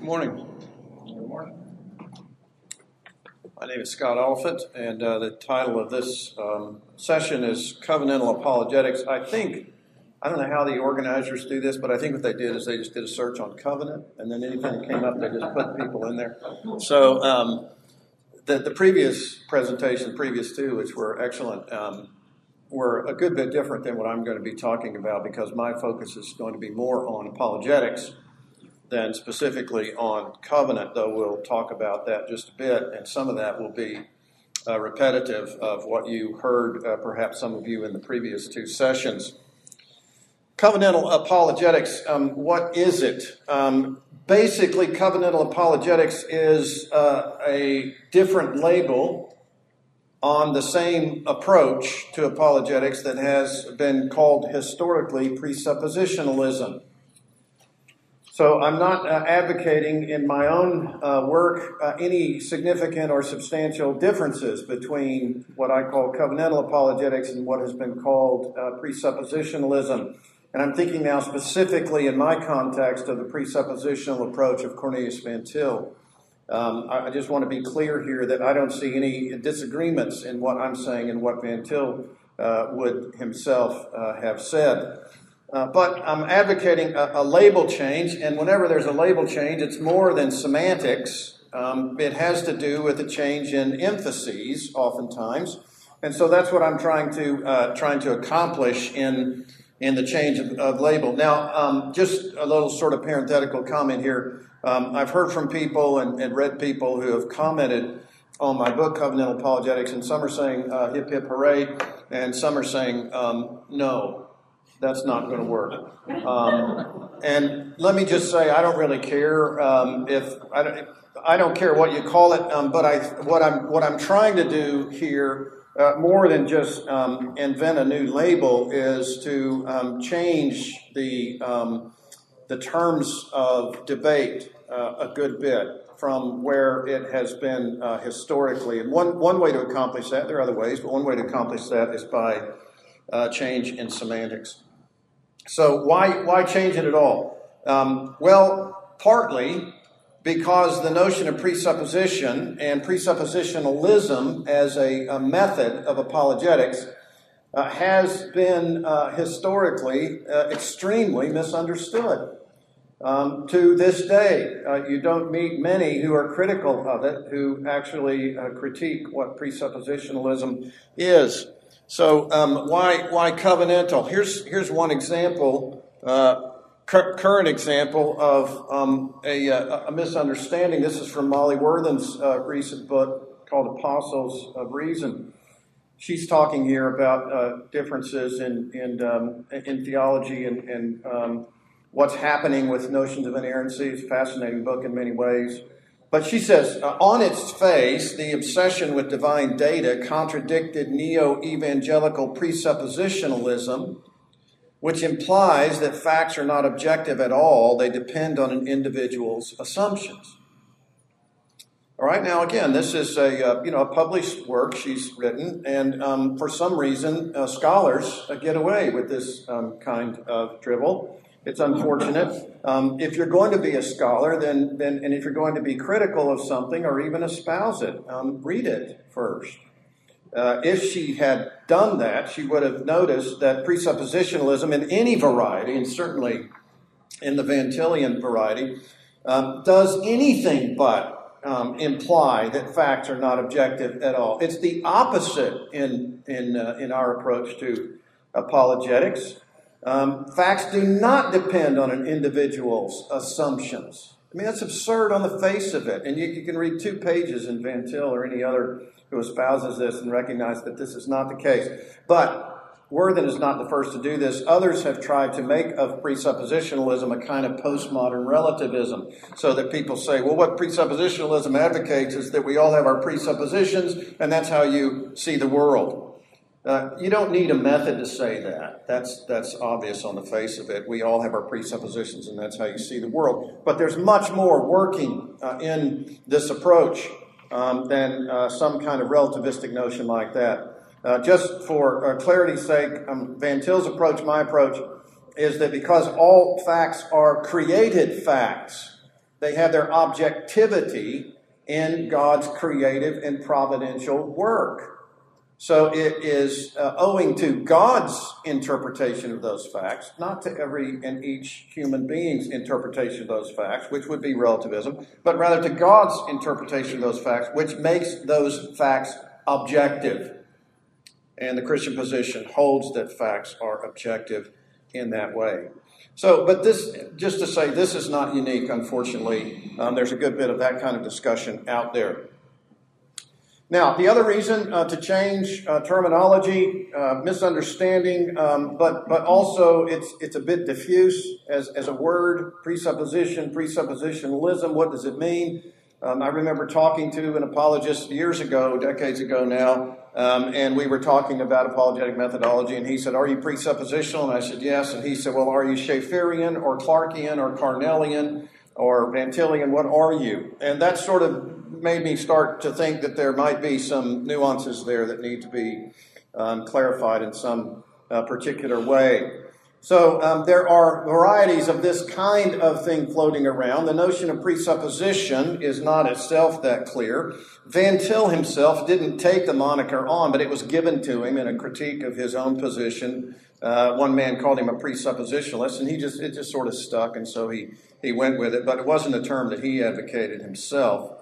Good morning. Good morning. My name is Scott Oliphint, and uh, the title of this um, session is Covenantal Apologetics. I think, I don't know how the organizers do this, but I think what they did is they just did a search on covenant, and then anything that came up, they just put people in there. So um, the, the previous presentation, previous two, which were excellent, um, were a good bit different than what I'm going to be talking about because my focus is going to be more on apologetics than specifically on covenant, though we'll talk about that just a bit, and some of that will be uh, repetitive of what you heard, uh, perhaps some of you in the previous two sessions. Covenantal apologetics, um, what is it? Um, basically, covenantal apologetics is uh, a different label on the same approach to apologetics that has been called historically presuppositionalism. So I'm not uh, advocating in my own uh, work uh, any significant or substantial differences between what I call covenantal apologetics and what has been called uh, presuppositionalism. And I'm thinking now specifically in my context of the presuppositional approach of Cornelius Van Til. Um, I, I, just want to be clear here that I don't see any disagreements in what I'm saying and what Van Til uh, would himself uh, have said. Uh, but I'm advocating a, a, label change, and whenever there's a label change, it's more than semantics. Um, it has to do with a change in emphases, oftentimes, and so that's what I'm trying to uh, trying to accomplish in in the change of, of label. Now, um, just a little sort of parenthetical comment here. Um, I've heard from people and, and, read people who have commented on my book, Covenantal Apologetics, and some are saying uh, hip hip hooray, and some are saying um, no that's not going to work. Um, and let me just say, I don't really care um, if I don't, I don't care what you call it, um, but I what I'm what I'm trying to do here. Uh, more than just um, invent a new label is to um, change the um, the terms of debate uh, a good bit from where it has been uh, historically. And one, one way to accomplish that, there are other ways, but one way to accomplish that is by uh, change in semantics. So why why change it at all? Um, well, partly because the notion of presupposition and presuppositionalism as a, a method of apologetics uh, has been uh, historically uh, extremely misunderstood. Um, to this day, uh, you don't meet many who are critical of it, who actually uh, critique what presuppositionalism is. So um, why why covenantal? Here's here's one example, uh, cur- current example of um, a, a, misunderstanding. This is from Molly Worthen's uh, recent book called Apostles of Reason. She's talking here about uh, differences in in, um, in theology and, and um, what's happening with notions of inerrancy. It's a fascinating book in many ways. But she says, uh, on its face, the obsession with divine data contradicted neo evangelical presuppositionalism, which implies that facts are not objective at all, they depend on an individual's assumptions. All right, now again, this is a uh, you know a published work she's written, and um, for some reason, uh, scholars uh, get away with this um, kind of drivel. It's unfortunate. Um, if you're going to be a scholar, then, then, and if you're going to be critical of something or even espouse it, um, read it first. Uh, if she had done that, she would have noticed that presuppositionalism in any variety, and certainly in the Van Tillian variety, um, does anything but um, imply that facts are not objective at all. It's the opposite in, in, uh, in our approach to apologetics. Um, facts do not depend on an individual's assumptions. I mean, that's absurd on the face of it. And you, you, can read two pages in Van Til or any other who espouses this and recognize that this is not the case. But Worthen is not the first to do this. Others have tried to make of presuppositionalism a kind of postmodern relativism so that people say, well, what presuppositionalism advocates is that we all have our presuppositions and that's how you see the world. Uh, you don't need a method to say that. That's, that's obvious on the face of it. We all have our presuppositions, and that's how you see the world. But there's much more working uh, in this approach um, than uh, some kind of relativistic notion like that. Uh, just for uh, clarity's sake, um, Van Til's approach, my approach, is that because all facts are created facts, they have their objectivity in God's creative and providential work. So it is uh, owing to God's interpretation of those facts, not to every and each human being's interpretation of those facts, which would be relativism, but rather to God's interpretation of those facts, which makes those facts objective. And the Christian position holds that facts are objective in that way. So, but this, just to say, this is not unique, unfortunately. Um, there's a good bit of that kind of discussion out there. Now, the other reason uh, to change uh, terminology, uh, misunderstanding, um, but but also it's it's a bit diffuse as, as a word, presupposition, presuppositionalism. What does it mean? Um, I remember talking to an apologist years ago, decades ago now, um, and we were talking about apologetic methodology, and he said, "Are you presuppositional?" And I said, "Yes." And he said, "Well, are you Schaefferian or Clarkian or Carnellian or Vantillian, What are you?" And that sort of made me start to think that there might be some nuances there that need to be um, clarified in some uh, particular way. So um, there are varieties of this kind of thing floating around. The notion of presupposition is not itself that clear. Van Til himself didn't take the moniker on, but it was given to him in a critique of his own position. Uh, one man called him a presuppositionalist, and he just it just sort of stuck, and so he he went with it. But it wasn't a term that he advocated himself.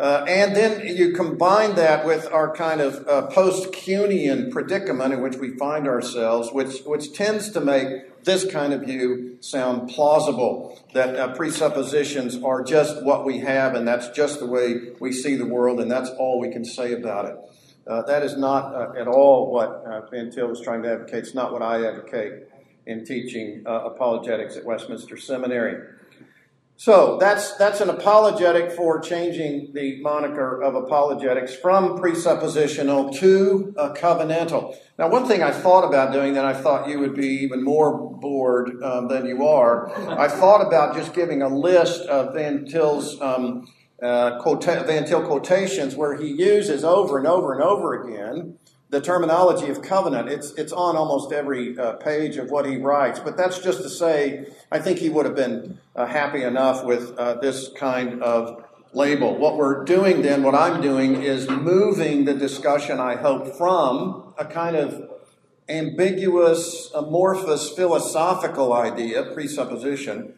Uh, and then you combine that with our kind of uh, post Quinean predicament in which we find ourselves, which, which tends to make this kind of view sound plausible that uh, presuppositions are just what we have, and that's just the way we see the world, and that's all we can say about it. Uh, that is not uh, at all what uh, Van Til was trying to advocate. It's not what I advocate in teaching apologetics at Westminster Seminary. So that's that's an apologetic for changing the moniker of apologetics from presuppositional to covenantal. Now, one thing I thought about doing that I thought you would be even more bored um, than you are, I thought about just giving a list of Van Til's um, uh, Van Til quotations where he uses over and over and over again the terminology of covenant. It's, it's on almost every uh, page of what he writes. But that's just to say, I think he would have been uh, happy enough with uh, this kind of label. What we're doing then, what I'm doing, is moving the discussion, I hope, from a kind of ambiguous, amorphous philosophical idea, presupposition,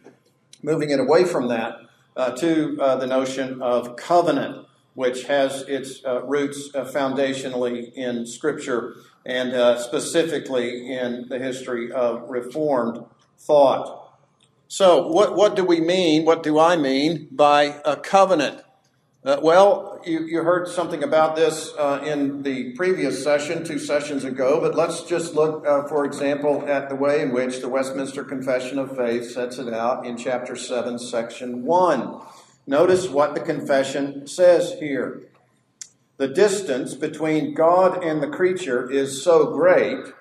moving it away from that uh, to uh, the notion of covenant which has its uh, roots uh, foundationally in Scripture and uh, specifically in the history of Reformed thought. So, what, what do we mean? What do I mean by a covenant? Uh, well, you, you, heard something about this uh, in the previous session, two sessions ago, but let's just look, uh, for example, at the way in which the Westminster Confession of Faith sets it out in chapter 7, section 1. Notice what the confession says here. The distance between God and the creature is so great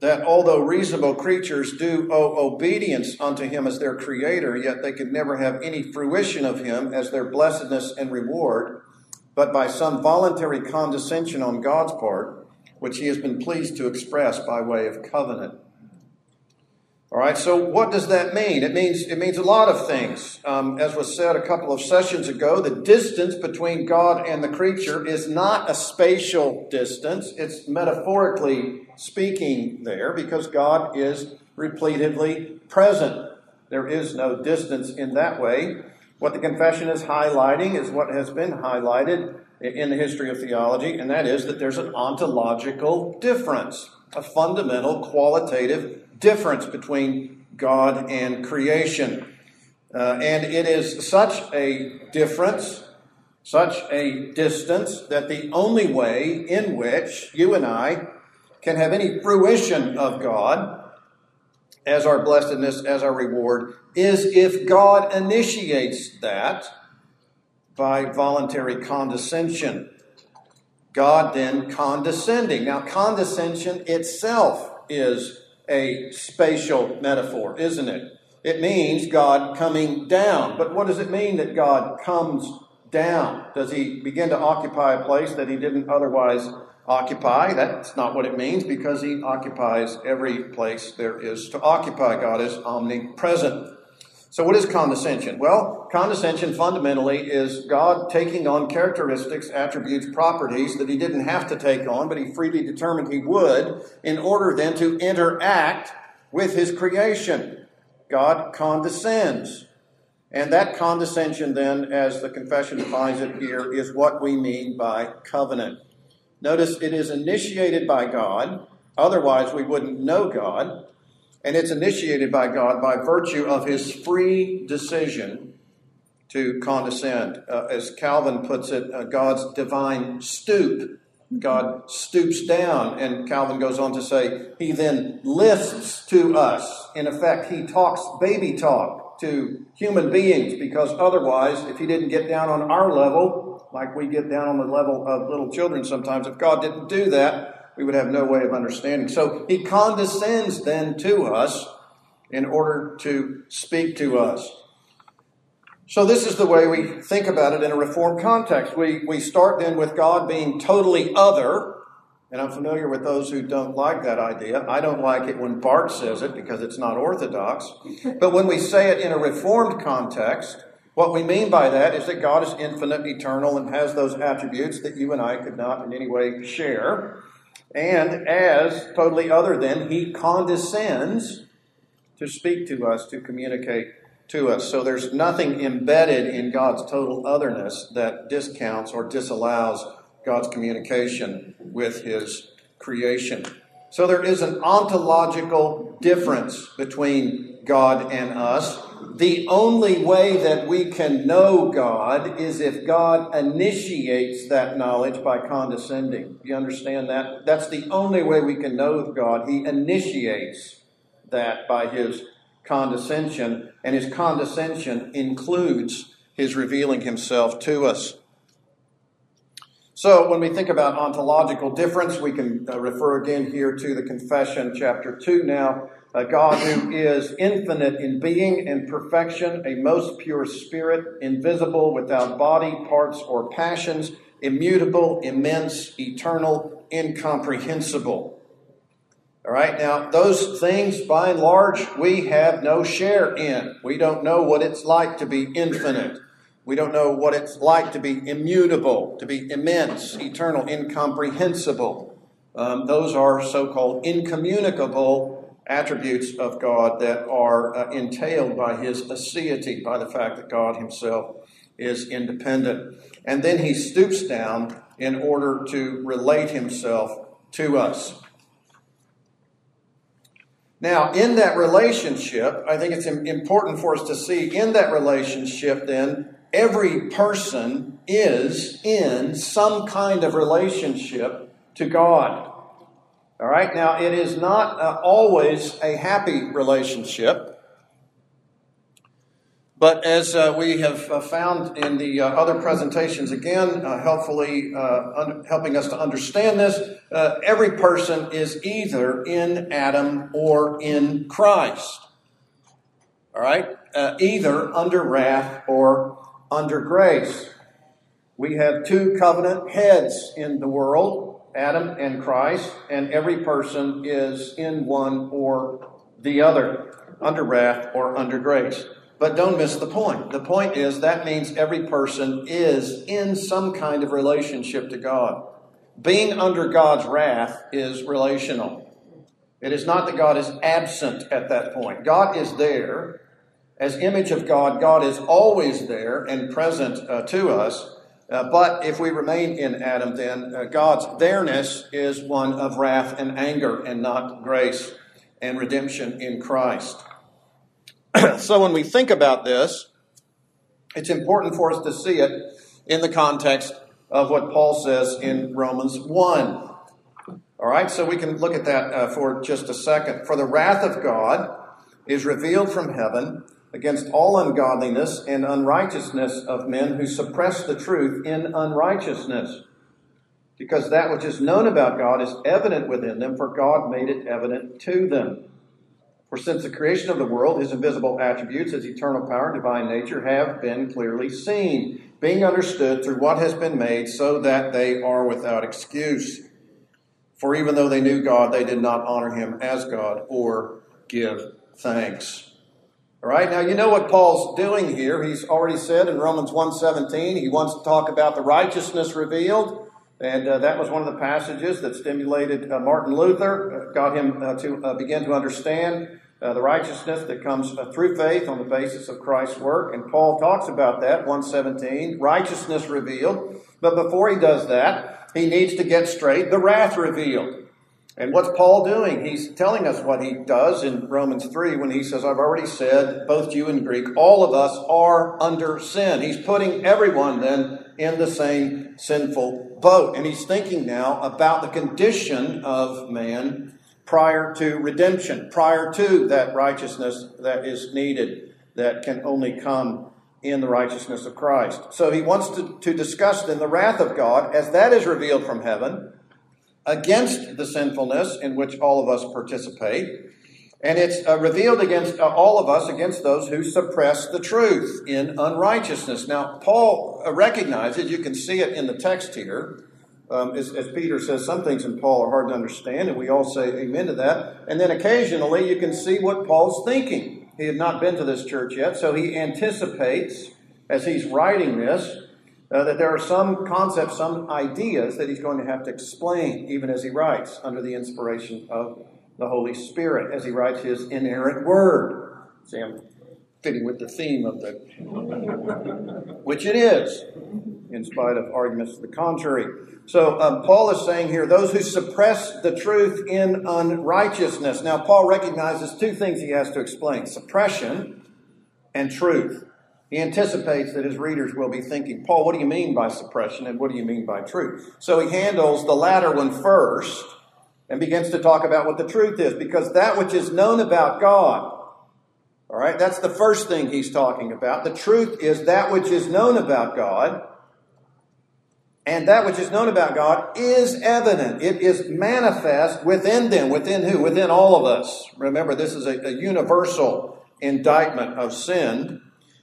that although reasonable creatures do owe obedience unto him as their creator, yet they could never have any fruition of him as their blessedness and reward, but by some voluntary condescension on God's part, which he has been pleased to express by way of covenant. All right, so what does that mean? It means it means a lot of things. Um, as was said a couple of sessions ago, the distance between God and the creature is not a spatial distance. It's metaphorically speaking there because God is repeatedly present. There is no distance in that way. What the confession is highlighting is what has been highlighted in the history of theology, and that is that there's an ontological difference, a fundamental qualitative difference between God and creation. Uh, and it is such a difference, such a distance, that the only way in which you and I can have any fruition of God as our blessedness, as our reward, is if God initiates that by voluntary condescension. God then condescending. Now, condescension itself is a spatial metaphor, isn't it? It means God coming down. But what does it mean that God comes down? Does he begin to occupy a place that he didn't otherwise occupy? That's not what it means because he occupies every place there is to occupy. God is omnipresent. So, what is condescension? Well, condescension fundamentally is God taking on characteristics, attributes, properties that he didn't have to take on, but he freely determined he would, in order then to interact with his creation. God condescends. And that condescension, then, as the confession defines it here, is what we mean by covenant. Notice it is initiated by God, otherwise, we wouldn't know God. And it's initiated by God by virtue of his free decision to condescend. Uh, as Calvin puts it, uh, God's divine stoop. God stoops down, and Calvin goes on to say, he then lifts to us. In effect, he talks baby talk to human beings because otherwise, if he didn't get down on our level, like we get down on the level of little children sometimes, if God didn't do that, we would have no way of understanding. So he condescends then to us in order to speak to us. So this is the way we think about it in a reformed context. We, we start then with God being totally other, and I'm familiar with those who don't like that idea. I don't like it when Barth says it because it's not orthodox. But when we say it in a reformed context, what we mean by that is that God is infinite, eternal, and has those attributes that you and I could not in any way share. And as totally other than, he condescends to speak to us, to communicate to us. So there's nothing embedded in God's total otherness that discounts or disallows God's communication with his creation. So there is an ontological difference between God and us the only way that we can know God is if God initiates that knowledge by condescending. You understand that? That's the only way we can know God. He initiates that by his condescension, and his condescension includes his revealing himself to us. So, when we think about ontological difference, we can uh, refer again here to the Confession, chapter 2 now a God who is infinite in being and perfection, a most pure spirit, invisible, without body, parts, or passions, immutable, immense, eternal, incomprehensible. All right, now those things by and large we have no share in. We don't know what it's like to be infinite. We don't know what it's like to be immutable, to be immense, eternal, incomprehensible. Um, those are so called incommunicable attributes of God that are uh, entailed by his aseity, by the fact that God himself is independent. And then he stoops down in order to relate himself to us. Now, in that relationship, I think it's important for us to see in that relationship, then, every person is in some kind of relationship to God. All right, now it is not uh, always a happy relationship. But as uh, we have uh, found in the uh, other presentations, again, uh, helpfully uh, un- helping us to understand this, every person is either in Adam or in Christ. All right? either under wrath or under grace. We have two covenant heads in the world Adam and Christ, and every person is in one or the other, under wrath or under grace. But don't miss the point. The point is that means every person is in some kind of relationship to God. Being under God's wrath is relational. It is not that God is absent at that point. God is there. As image of God, God is always there and present uh, to us. Uh, but if we remain in Adam, then uh, God's there-ness is one of wrath and anger and not grace and redemption in Christ. so when we think about this, it's important for us to see it in the context of what Paul says in Romans 1. All right, so we can look at that uh, for just a second. For the wrath of God is revealed from heaven against all ungodliness and unrighteousness of men who suppress the truth in unrighteousness. Because that which is known about God is evident within them, for God made it evident to them. For since the creation of the world, his invisible attributes, his eternal power and divine nature, have been clearly seen, being understood through what has been made, so that they are without excuse. For even though they knew God, they did not honor him as God or give thanks. All right, now you know what Paul's doing here. He's already said in Romans 1.17, he wants to talk about the righteousness revealed. And uh, that was one of the passages that stimulated uh, Martin Luther, uh, got him uh, to uh, begin to understand uh, the righteousness that comes through faith on the basis of Christ's work. And Paul talks about that, 117, righteousness revealed. But before he does that, he needs to get straight the wrath revealed. And what's Paul doing? He's telling us what he does in Romans 3 when he says, I've already said, both Jew and Greek, all of us are under sin. He's putting everyone then in the same sinful boat. And he's thinking now about the condition of man prior to redemption, prior to that righteousness that is needed, that can only come in the righteousness of Christ. So he wants to, to discuss then the wrath of God as that is revealed from heaven against the sinfulness in which all of us participate. And it's uh, revealed against uh, all of us, against those who suppress the truth in unrighteousness. Now, Paul uh, recognizes, you can see it in the text here, um, as, as, Peter says, some things in Paul are hard to understand, and we all say amen to that. And then occasionally you can see what Paul's thinking. He had not been to this church yet, so he anticipates, as he's writing this, uh, that there are some concepts, some ideas that he's going to have to explain, even as he writes, under the inspiration of the Holy Spirit, as he writes his inerrant word. See, I'm fitting with the theme of the. which it is, in spite of arguments to the contrary. So, um, Paul is saying here those who suppress the truth in unrighteousness. Now, Paul recognizes two things he has to explain suppression and truth. He anticipates that his readers will be thinking, Paul, what do you mean by suppression and what do you mean by truth? So he handles the latter one first and begins to talk about what the truth is because that which is known about God, all right, that's the first thing he's talking about. The truth is that which is known about God. And that which is known about God is evident. It is manifest within them. Within who? Within all of us. Remember, this is a, a universal indictment of sin.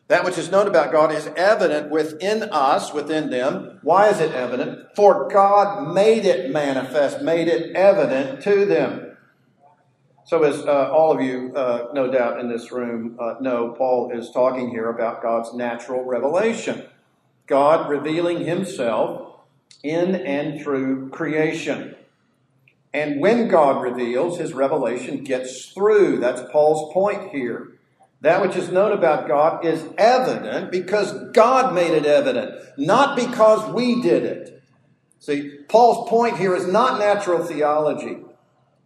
That which is known about God is evident within us, within them. Why is it evident? For God made it manifest, made it evident to them. So, as uh, all of you, uh, no doubt, in this room uh, know, Paul is talking here about God's natural revelation. God revealing himself in and through creation. And when God reveals, his revelation gets through. That's Paul's point here. That which is known about God is evident because God made it evident, not because we did it. See, Paul's point here is not natural theology.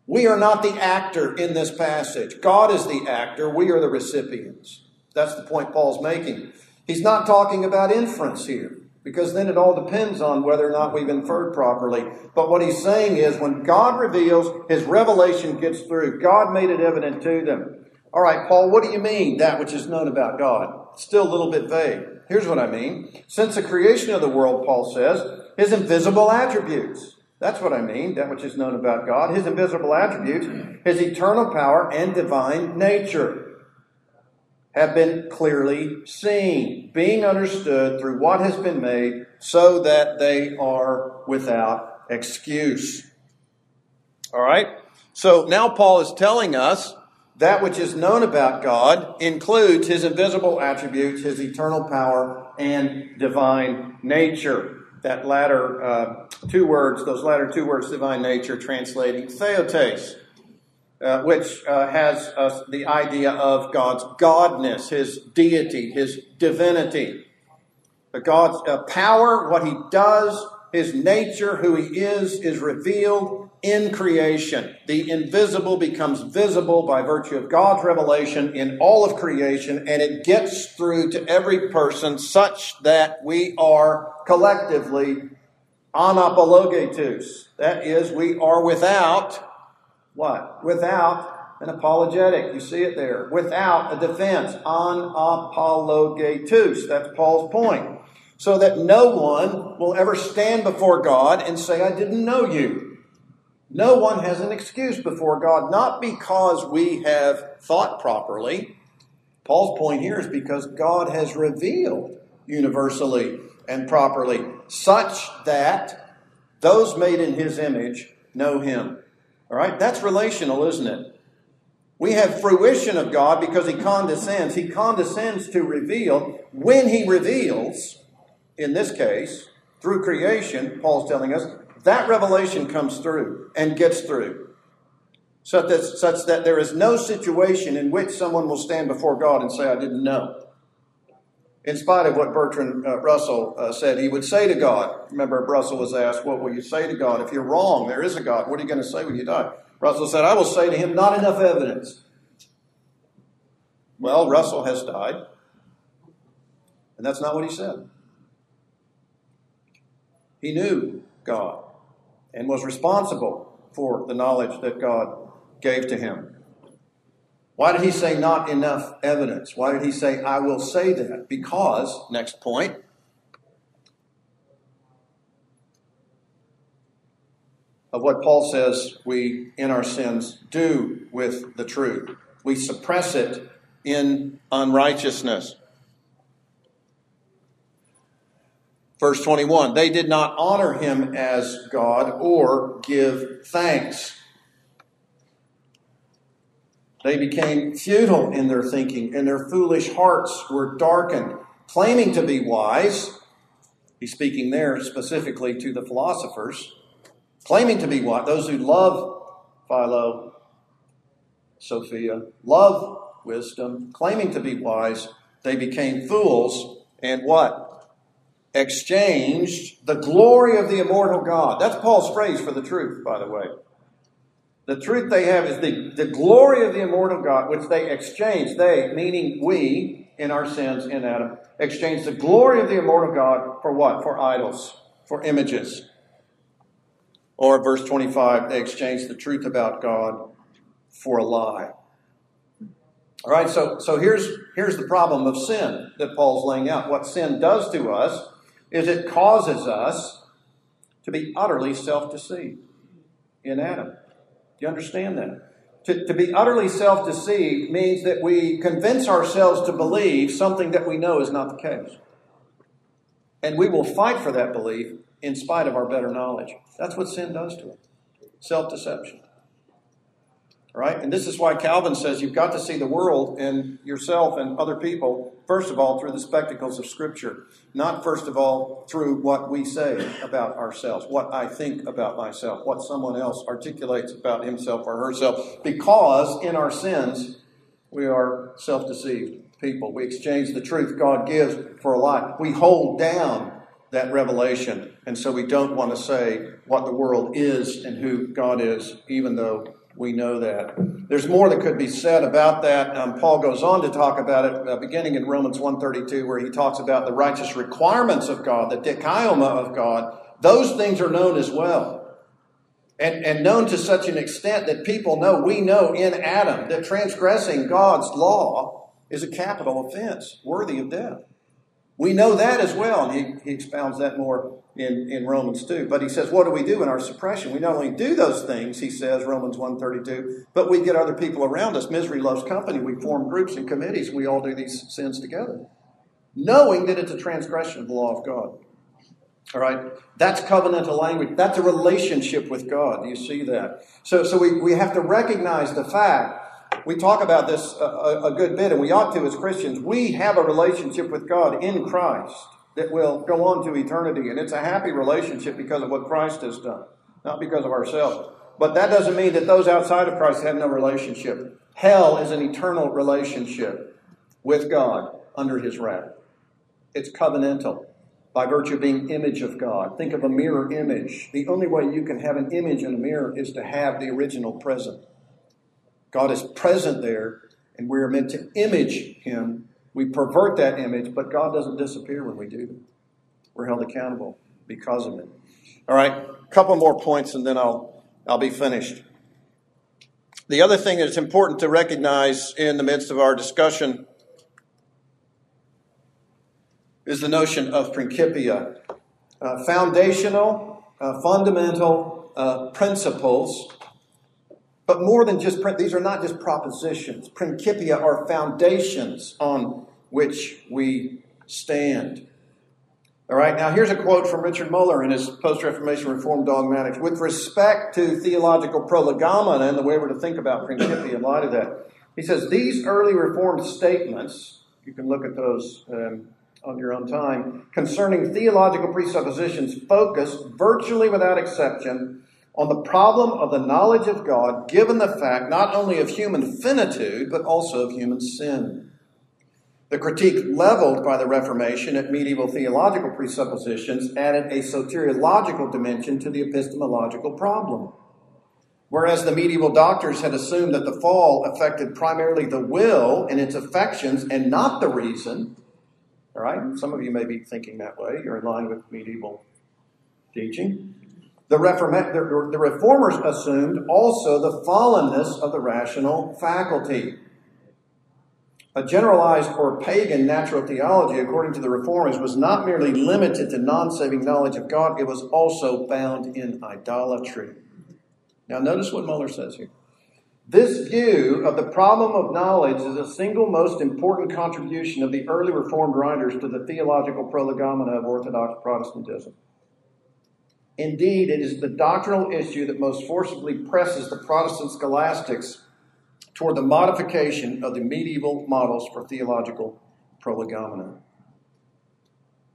We are not the actor in this passage. God is the actor, we are the recipients. That's the point Paul's making. He's not talking about inference here, because then it all depends on whether or not we've inferred properly. But what he's saying is when God reveals, his revelation gets through. God made it evident to them. All right, Paul, what do you mean, that which is known about God? Still a little bit vague. Here's what I mean. Since the creation of the world, Paul says, his invisible attributes. That's what I mean, that which is known about God. His invisible attributes, his eternal power and divine nature have been clearly seen, being understood through what has been made, so that they are without excuse. All right? So now Paul is telling us that which is known about God includes his invisible attributes, his eternal power, and divine nature. That latter uh, two words, those latter two words, divine nature, translating theotes, uh, which uh, has the idea of God's godness, his deity, his divinity. God's uh, power, what he does, his nature, who he is, is revealed in creation. The invisible becomes visible by virtue of God's revelation in all of creation, and it gets through to every person such that we are collectively anapologetous. That is, we are without what? Without an apologetic. You see it there. Without a defense. Anapologetous. That's Paul's point. So that no one will ever stand before God and say, I didn't know you. No one has an excuse before God, not because we have thought properly. Paul's point here is because God has revealed universally and properly, such that those made in his image know him. All right? That's relational, isn't it? We have fruition of God because He condescends. He condescends to reveal. When He reveals, in this case, through creation, Paul's telling us, that revelation comes through and gets through. Such that, such that there is no situation in which someone will stand before God and say, I didn't know. In spite of what Bertrand uh, Russell uh, said, he would say to God, remember, Russell was asked, What will you say to God? If you're wrong, there is a God. What are you going to say when you die? Russell said, I will say to him, Not enough evidence. Well, Russell has died. And that's not what he said. He knew God and was responsible for the knowledge that God gave to him. Why did he say not enough evidence? Why did he say, I will say that? Because, next point, of what Paul says we, in our sins, do with the truth. We suppress it in unrighteousness. Verse 21 They did not honor him as God or give thanks. They became futile in their thinking, and their foolish hearts were darkened. Claiming to be wise, he's speaking there specifically to the philosophers, claiming to be wise, those who love Philo, Sophia, love wisdom, claiming to be wise, they became fools and what? Exchanged the glory of the immortal God. That's Paul's phrase for the truth, by the way. The truth they have is the, the glory of the immortal God, which they exchange. They, meaning we, in our sins in Adam, exchange the glory of the immortal God for what? For idols, for images. Or verse 25, they exchange the truth about God for a lie. All right, so, so here's, here's the problem of sin that Paul's laying out. What sin does to us is it causes us to be utterly self deceived in Adam. Do you understand that? To, to be utterly self deceived means that we convince ourselves to believe something that we know is not the case. And we will fight for that belief in spite of our better knowledge. That's what sin does to us self deception right? And this is why Calvin says you've got to see the world and yourself and other people, first of all, through the spectacles of Scripture, not first of all through what we say about ourselves, what I think about myself, what someone else articulates about himself or herself, because in our sins, we are self deceived people. We exchange the truth God gives for a lie. We hold down that revelation, and so we don't want to say what the world is and who God is, even though we know that. There's more that could be said about that. Um, Paul goes on to talk about it, uh, beginning in Romans 1.32, where he talks about the righteous requirements of God, the dikaioma of God. Those things are known as well. And, and known to such an extent that people know, we know in Adam, that transgressing God's law is a capital offense, worthy of death. We know that as well, and he, he expounds that more in, in Romans 2. But he says, what do we do in our suppression? We not only do those things, he says, Romans 1.32, but we get other people around us. Misery loves company. We form groups and committees. We all do these sins together, knowing that it's a transgression of the law of God. All right? That's covenantal language. That's a relationship with God. Do you see that? So, so we, we have to recognize the fact we talk about this a, a, good bit, and we ought to as Christians. We have a relationship with God in Christ that will go on to eternity, and it's a happy relationship because of what Christ has done, not because of ourselves. But that doesn't mean that those outside of Christ have no relationship. Hell is an eternal relationship with God under His wrath. It's covenantal by virtue of being image of God. Think of a mirror image. The only way you can have an image in a mirror is to have the original present. God is present there, and we are meant to image Him. We pervert that image, but God doesn't disappear when we do. We're held accountable because of it. All right, a couple more points, and then I'll I'll be finished. The other thing that's important to recognize in the midst of our discussion is the notion of principia, uh, foundational, uh, fundamental uh, principles but more than just, these are not just propositions. Principia are foundations on which we stand. All right, now here's a quote from Richard Muller in his Post Reformation Reform Dogmatics. With respect to theological prolegomena and the way we're to think about Principia in light of that, he says these early Reformed statements, you can look at those um, on your own time, concerning theological presuppositions focus virtually without exception on the problem of the knowledge of God, given the fact not only of human finitude, but also of human sin. The critique leveled by the Reformation at medieval theological presuppositions added a soteriological dimension to the epistemological problem. Whereas the medieval doctors had assumed that the fall affected primarily the will and its affections and not the reason, all right, some of you may be thinking that way, you're in line with medieval teaching. The, Reform- the reformers assumed also the fallenness of the rational faculty. A generalized or pagan natural theology, according to the reformers, was not merely limited to non saving knowledge of God, it was also found in idolatry. Now, notice what Muller says here. This view of the problem of knowledge is a single most important contribution of the early Reformed writers to the theological prolegomena of Orthodox Protestantism. Indeed, it is the doctrinal issue that most forcibly presses the Protestant scholastics toward the modification of the medieval models for theological prolegomena.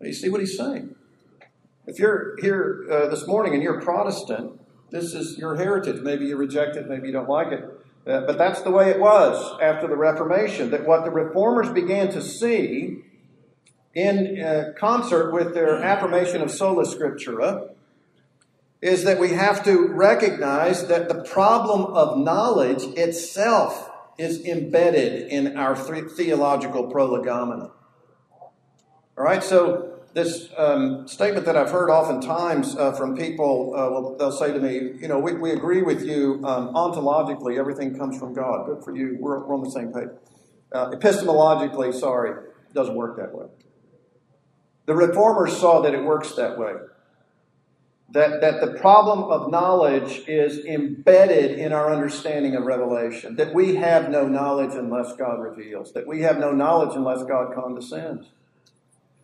You see what he's saying? If you're here uh, this morning and you're Protestant, this is your heritage. Maybe you reject it, maybe you don't like it. Uh, but that's the way it was after the Reformation, that what the reformers began to see in uh, concert with their affirmation of sola scriptura is that we have to recognize that the problem of knowledge itself is embedded in our theological prolegomena. All right, so this um, statement that I've heard oftentimes uh, from people, uh, well, they'll say to me, you know, we, we agree with you um, ontologically, everything comes from God. Good for you, we're, we're on the same page. Uh, epistemologically, sorry, doesn't work that way. The reformers saw that it works that way that, that the problem of knowledge is embedded in our understanding of revelation, that we have no knowledge unless God reveals, that we have no knowledge unless God condescends.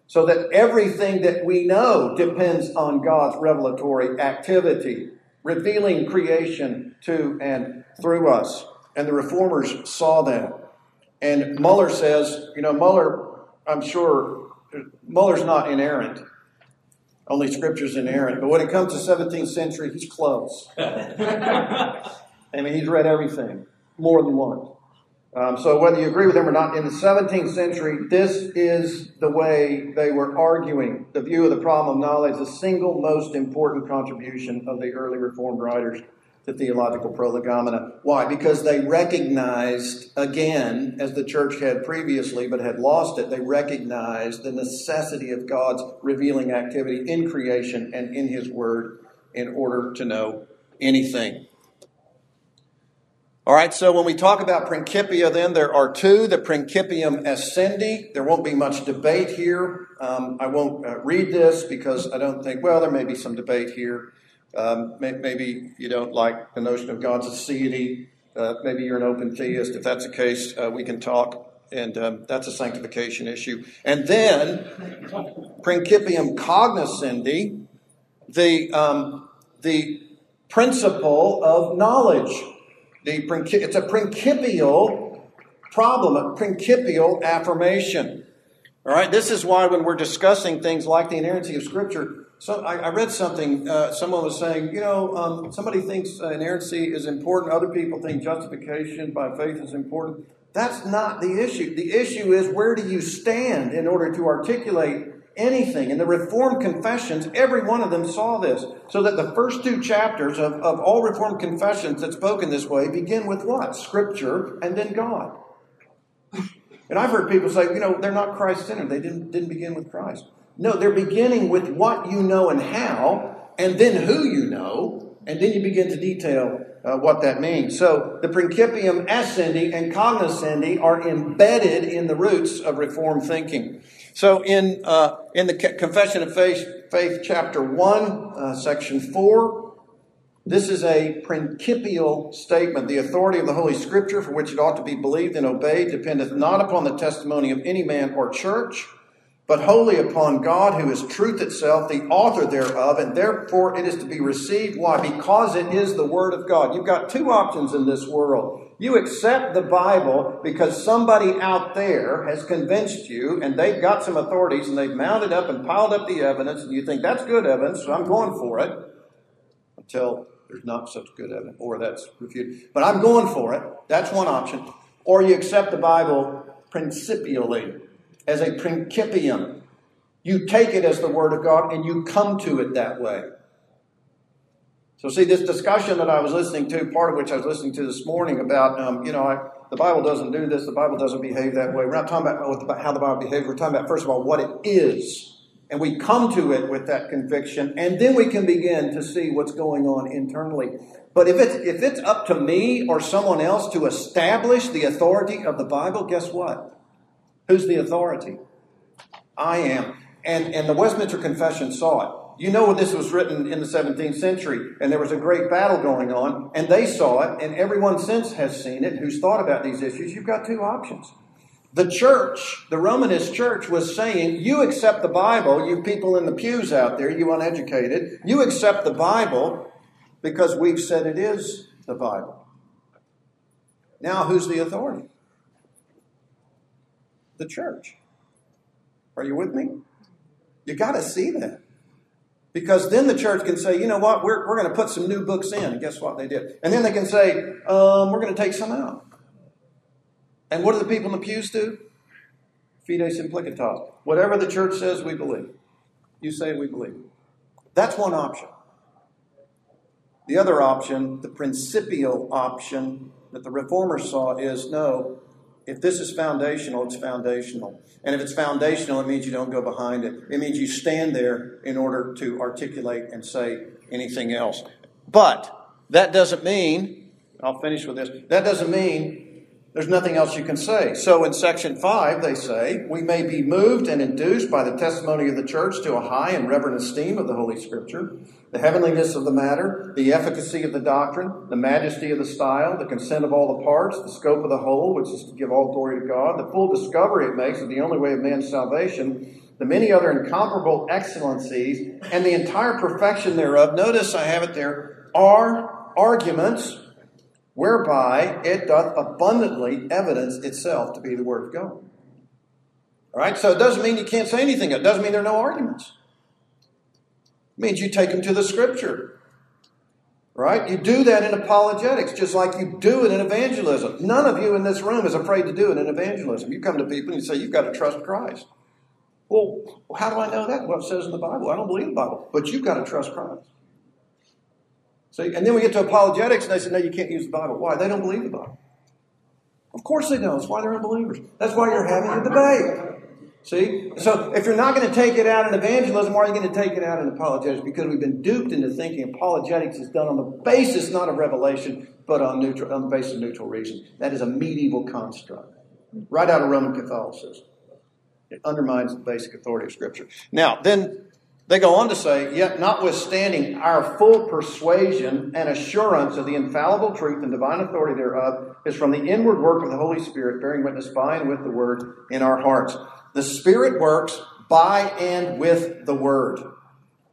So that everything that we know depends on God's revelatory activity, revealing creation to and through us. And the reformers saw that. And Muller says, you know, Muller, I'm sure, Muller's not inerrant. Only scripture's inerrant. But when it comes to 17th century, he's close. I mean, he's read everything more than once. Um, so whether you agree with him or not, in the 17th century, this is the way they were arguing the view of the problem of knowledge, the single most important contribution of the early Reformed writers the theological prolegomena. Why? Because they recognized, again, as the church had previously but had lost it, they recognized the necessity of God's revealing activity in creation and in His Word in order to know anything. All right, so when we talk about Principia, then there are two the Principium Essendi. There won't be much debate here. Um, I won't uh, read this because I don't think, well, there may be some debate here. Um, maybe you don't like the notion of God's aseity. Uh, maybe you're an open theist. If that's the case, uh, we can talk, and um, that's a sanctification issue. And then, principium cognoscendi, the um, the principle of knowledge. The it's a principial problem, a principial affirmation. All right. This is why when we're discussing things like the inerrancy of Scripture, so I, I read something. Uh, someone was saying, you know, um, somebody thinks uh, inerrancy is important. Other people think justification by faith is important. That's not the issue. The issue is where do you stand in order to articulate anything. In the Reformed confessions, every one of them saw this. So that the first two chapters of, of all Reformed confessions that spoken this way begin with what? Scripture and then God. And I've heard people say, you know, they're not Christ centered. They didn't, didn't begin with Christ. No, they're beginning with what you know and how, and then who you know, and then you begin to detail uh, what that means. So the Principium Essendi and Cognoscendi are embedded in the roots of Reformed thinking. So in uh, in the Confession of Faith, Faith chapter one, uh, section four, this is a principial statement. The authority of the Holy Scripture, for which it ought to be believed and obeyed, dependeth not upon the testimony of any man or church but wholly upon God, who is truth itself, the author thereof, and therefore it is to be received. Why? Because it is the Word of God. You've got two options in this world. You accept the Bible because somebody out there has convinced you, and they've got some authorities, and they've mounted up and piled up the evidence, and you think that's good evidence, so I'm going for it. Until there's not such good evidence, or that's refuted. But I'm going for it. That's one option. Or you accept the Bible principially as a principium. You take it as the Word of God and you come to it that way. So, see, this discussion that I was listening to, part of which I was listening to this morning about, um, you know, I, the Bible doesn't do this, the Bible doesn't behave that way. We're not talking about how the Bible behaves, we're talking about, first of all, what it is. And we come to it with that conviction, and then we can begin to see what's going on internally. But if it's, if it's up to me or someone else to establish the authority of the Bible, guess what? Who's the authority? I am. And, and the Westminster Confession saw it. You know this was written in the 17th century, and there was a great battle going on, and they saw it, and everyone since has seen it who's thought about these issues. You've got two options. The church, the Romanist church, was saying, You accept the Bible, you people in the pews out there, you uneducated, you accept the Bible because we've said it is the Bible. Now, who's the authority? The church. Are you with me? You got to see that. Because then the church can say, you know what, we're, we're going to put some new books in. And guess what they did? And then they can say, um, we're going to take some out. And what do the people in the pews do? Fides implicita. Whatever the church says, we believe. You say we believe. That's one option. The other option, the principial option that the reformers saw, is no, if this is foundational, it's foundational. And if it's foundational, it means you don't go behind it. It means you stand there in order to articulate and say anything else. But that doesn't mean, I'll finish with this, that doesn't mean there's nothing else you can say. So in section 5, they say, we may be moved and induced by the testimony of the church to a high and reverent esteem of the Holy Scripture, the heavenliness of the matter, the efficacy of the doctrine, the majesty of the style, the consent of all the parts, the scope of the whole, which is to give all glory to God, the full discovery it makes of the only way of man's salvation, the many other incomparable excellencies, and the entire perfection thereof. Notice I have it there, are arguments whereby it doth abundantly evidence itself to be the Word of God. All right, so it doesn't mean you can't say anything. It doesn't mean there are no arguments. It means you take them to the Scripture. Right? You do that in apologetics, just like you do it in evangelism. None of you in this room is afraid to do it in evangelism. You come to people and you say, You've got to trust Christ. Well, how do I know that? Well, it says in the Bible. I don't believe the Bible, but you've got to trust Christ. So, and then we get to apologetics, and they say, no, you can't use the Bible. Why? They don't believe the Bible. Of course they don't. That's why they're unbelievers. That's why you're having a debate. See? So if you're not going to take it out in evangelism, why are you going to take it out in apologetics? Because we've been duped into thinking apologetics is done on the basis not of revelation, but on, neutral, on the basis of neutral reason. That is a medieval construct, right out of Roman Catholicism. It undermines the basic authority of Scripture. Now, then they go on to say, Yet notwithstanding our full persuasion and assurance of the infallible truth and divine authority thereof is from the inward work of the Holy Spirit, bearing witness by and with the Word in our hearts. The Spirit works by and with the Word.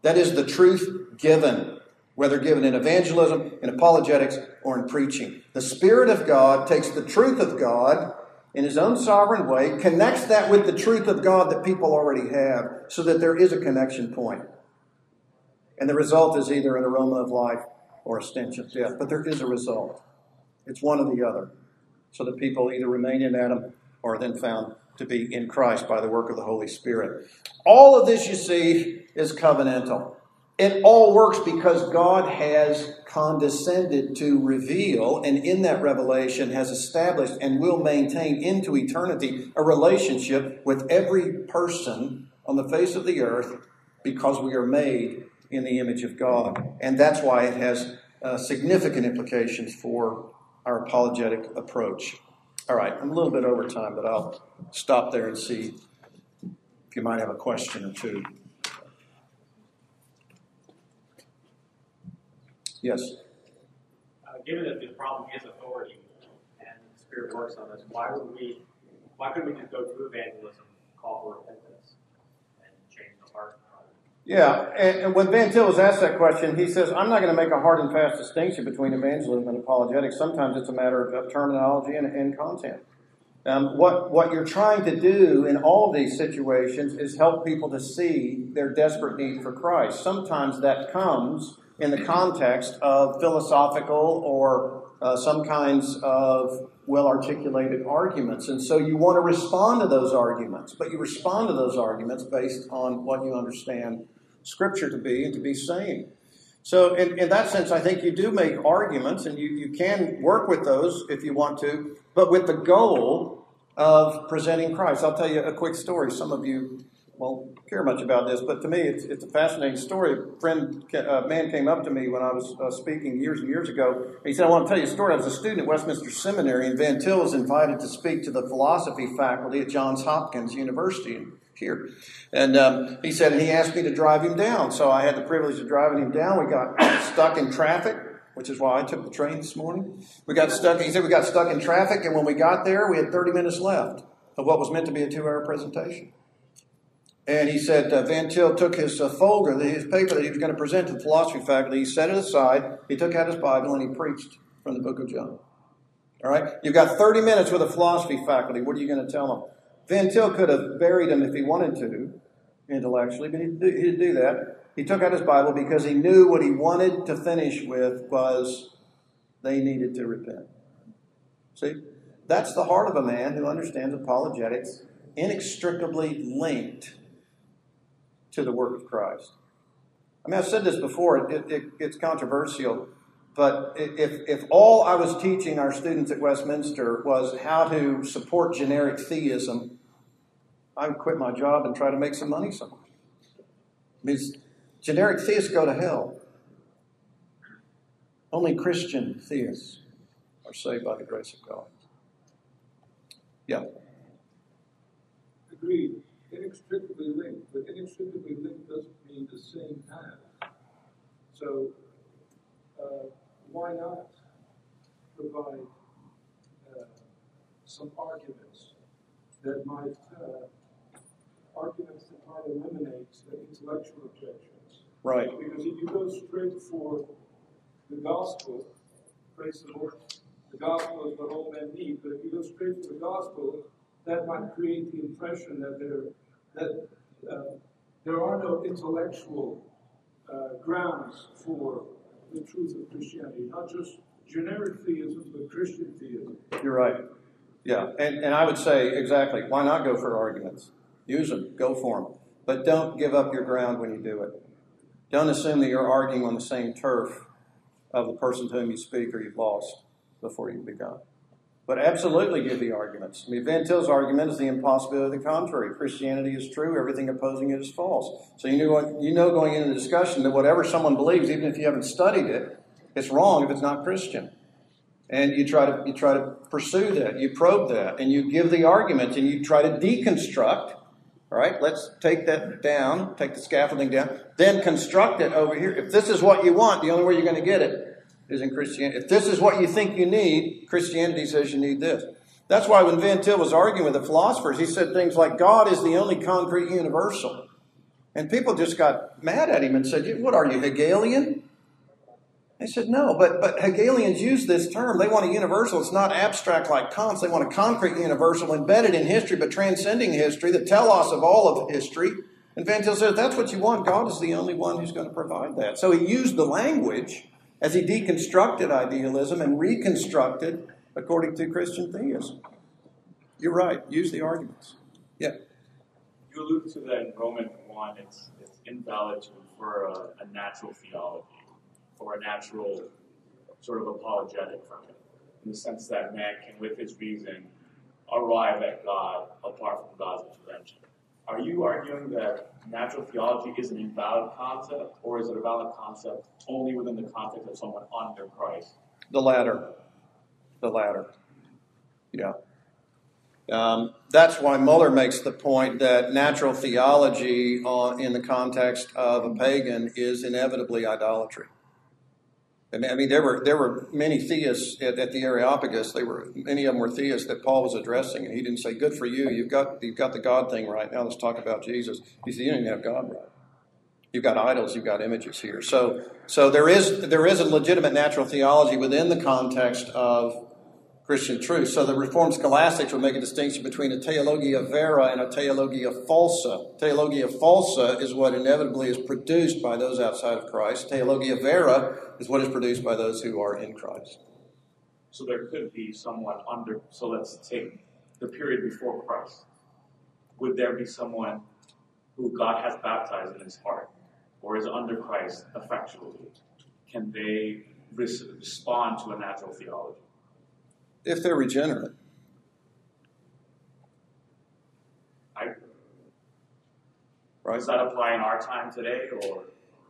That is the truth given, whether given in evangelism, in apologetics, or in preaching. The Spirit of God takes the truth of God in his own sovereign way, connects that with the truth of God that people already have, so that there is a connection point. And the result is either an aroma of life or a stench of death. But there is a result. It's one or the other. So that people either remain in Adam or are then found to be in Christ by the work of the Holy Spirit. All of this, you see, is covenantal. It all works because God has condescended to reveal, and in that revelation has established and will maintain into eternity a relationship with every person on the face of the earth because we are made in the image of God. And that's why it has uh, significant implications for our apologetic approach. All right, I'm a little bit over time, but I'll stop there and see if you might have a question or two. Yes. Uh, given that the problem is authority and the Spirit works on us, why would we? Why couldn't we just go to evangelism, call for repentance? and change the heart? Yeah, and, and when Van Til was asked that question, he says, I'm not going to make a hard and fast distinction between evangelism and apologetics. Sometimes it's a matter of, of terminology and, and content. Um, what, what you're trying to do in all these situations is help people to see their desperate need for Christ. Sometimes that comes in the context of philosophical or uh, some kinds of well articulated arguments. And so you want to respond to those arguments, but you respond to those arguments based on what you understand Scripture to be and to be saying. So, in, in that sense, I think you do make arguments and you, you can work with those if you want to, but with the goal of presenting Christ. I'll tell you a quick story. Some of you won't care much about this, but to me, it's, it's a fascinating story. A friend, a man came up to me when I was uh, speaking years and years ago. And He said, I want to tell you a story. I was a student at Westminster Seminary, and Van Til was invited to speak to the philosophy faculty at Johns Hopkins University here. And um, he said, and he asked me to drive him down. So I had the privilege of driving him down. We got stuck in traffic, which is why I took the train this morning. We got stuck, he said, we got stuck in traffic, and when we got there, we had 30 minutes left of what was meant to be a two hour presentation. And he said uh, Van Til took his uh, folder, his paper that he was going to present to the philosophy faculty. He set it aside. He took out his Bible and he preached from the book of John. All right? You've got 30 minutes with a philosophy faculty. What are you going to tell them? Van Til could have buried him if he wanted to, intellectually, but he didn't do that. He took out his Bible because he knew what he wanted to finish with was they needed to repent. See? That's the heart of a man who understands apologetics inextricably linked to the work of Christ. I mean, I've said this before, it, it, it's controversial, but if, if all I was teaching our students at Westminster was how to support generic theism, I would quit my job and try to make some money somewhere. Because generic theists go to hell. Only Christian theists are saved by the grace of God. Yeah. Agreed inextricably linked, but inextricably linked doesn't mean the same as. So, uh, why not provide uh, some arguments that might uh, arguments that might eliminate the intellectual objections? Right. Because if you go straight for the gospel, praise the Lord, the gospel is what all men need. But if you go straight for the gospel, that might create the impression that there that uh, there are no intellectual uh, grounds for the truth of Christianity, not just generic theism, but Christian theism. You're right. Yeah, and, and I would say exactly, why not go for arguments? Use them, go for them. But don't give up your ground when you do it. Don't assume that you're arguing on the same turf of the person to whom you speak or you've lost before you've begun. But absolutely give the arguments. I mean, Van Til's argument is the impossibility of the contrary. Christianity is true, everything opposing it is false. So you know, you know going into the discussion that whatever someone believes, even if you haven't studied it, it's wrong if it's not Christian. And you try to you try to pursue that, you probe that, and you give the argument, and you try to deconstruct. All right, let's take that down, take the scaffolding down, then construct it over here. If this is what you want, the only way you're going to get it is in Christianity. If this is what you think you need, Christianity says you need this. That's why when Van Til was arguing with the philosophers, he said things like, God is the only concrete universal. And people just got mad at him and said, What are you, Hegelian? They said, No, but, but Hegelians use this term. They want a universal. It's not abstract like Kant's. They want a concrete universal embedded in history, but transcending history, the telos of all of history. And Van Til said, That's what you want. God is the only one who's going to provide that. So he used the language as he deconstructed idealism and reconstructed according to Christian theism. You're right. Use the arguments. Yeah. You alluded to that in Roman 1. It's, it's invalid to infer a, a natural theology or a natural sort of apologetic from it, in the sense that man can, with his reason, arrive at God apart from God's intervention. Are you arguing that natural theology is an invalid concept, or is it a valid concept only within the context of someone under Christ? The latter. The latter. Yeah. Um, that's why Muller makes the point that natural theology uh, in the context of a pagan is inevitably idolatry. I mean, there were there were many theists at, at, the Areopagus. They were many of them were theists that Paul was addressing, and he didn't say, "Good for you, you've got you've got the God thing right now. Let's talk about Jesus." He said, "You don't even have God right. You've got idols, you've got images here." So, so there is there is a legitimate natural theology within the context of Christian truth. So the Reformed scholastics would make a distinction between a theologia vera and a theologia falsa. Theologia falsa is what inevitably is produced by those outside of Christ. Theologia vera is what is produced by those who are in Christ. So there could be someone under, so let's take the period before Christ. Would there be someone who God has baptized in his heart or is under Christ effectually? Can they respond to a natural theology? if they're regenerate. I, right. Does that apply in our time today, or?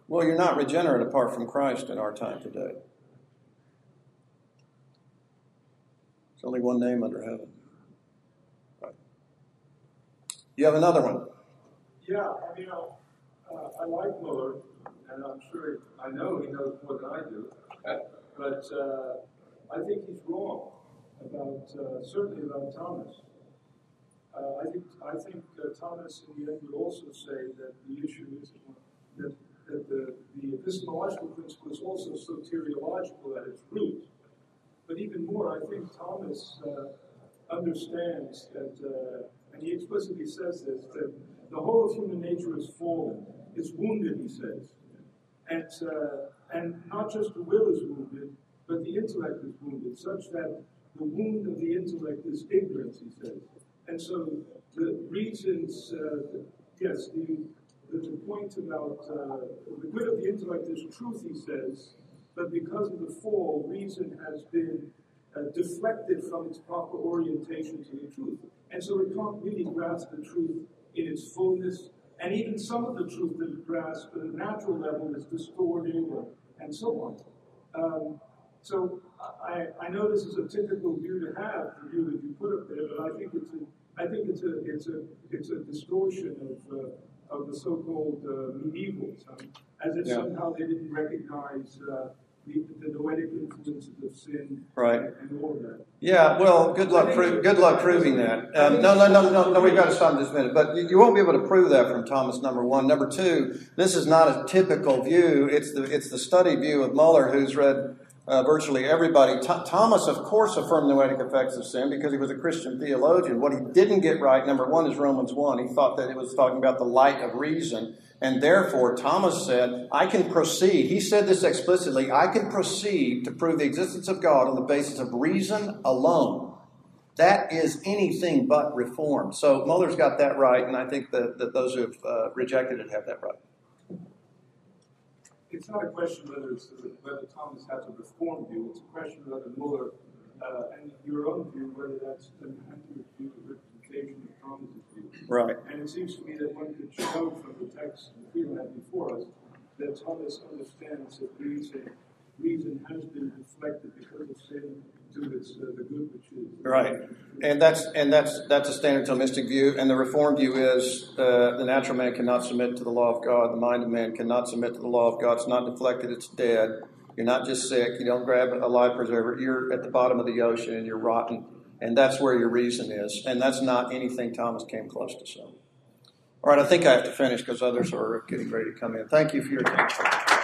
Well, you're not regenerate apart from Christ in our time today. There's only one name under heaven. You have another one. Yeah, I mean, uh, I like Muller, and I'm sure I know he knows more than I do, but uh, I think he's wrong about uh, certainly about Thomas. Uh, I think I think uh, Thomas in the end would also say that the issue is that, that the, the epistemological principle is also soteriological at its root. But even more, I think Thomas uh, understands that, uh, and he explicitly says this, that the whole of human nature is fallen, is wounded, he says. And, uh, and not just the will is wounded, but the intellect is wounded, such that the wound of the intellect is ignorance, he says. And so the reasons, uh, yes, the, the, the, point about uh, the good of the intellect is truth, he says, but because of the fall, reason has been uh, deflected from its proper orientation to the truth. And so it can't really grasp the truth in its fullness. And even some of the truth that it grasps at a natural level is distorted and so on. Um, so I, I know this is a typical view to have, the view that you put up there, but I think it's a, I think it's a, it's a, it's a distortion of, uh, of the so-called uh, medievals, um, as if yeah. somehow they didn't recognize uh, the, the noetic influences of sin right. and all of that. Yeah, well, good luck, pro- good luck proving that. Um, no, no, no, no, no, we've got to stop this minute. But you won't be able to prove that from Thomas, number one. Number two, this is not a typical view. It's the, it's the study view of Muller, who's read uh, virtually everybody. Th- Thomas, of course, affirmed the noetic effects of sin because he was a Christian theologian. What he didn't get right, number one, is Romans 1. He thought that it was talking about the light of reason. And therefore, Thomas said, I can proceed. He said this explicitly I can proceed to prove the existence of God on the basis of reason alone. That is anything but reform. So Muller's got that right, and I think that, that those who have uh, rejected it have that right it's not a question whether it's whether Thomas has a reform view. It's a question whether Muller uh, and your own view whether that's an accurate view of representation of Thomas's view. Right. And it seems to me that one could show from the text we have before us that Thomas understands that reason reason has been deflected because of sin to its uh, the good which is right. And that's and that's that's a standard Thomistic view. And the Reformed view is uh, the natural man cannot submit to the law of God. The mind of man cannot submit to the law of God. It's not deflected. It's dead. You're not just sick. You don't grab a life preserver. You're at the bottom of the ocean and you're rotten. And that's where your reason is. And that's not anything Thomas came close to saying. All right, I think I have to finish because others are getting ready to come in. Thank you for your attention.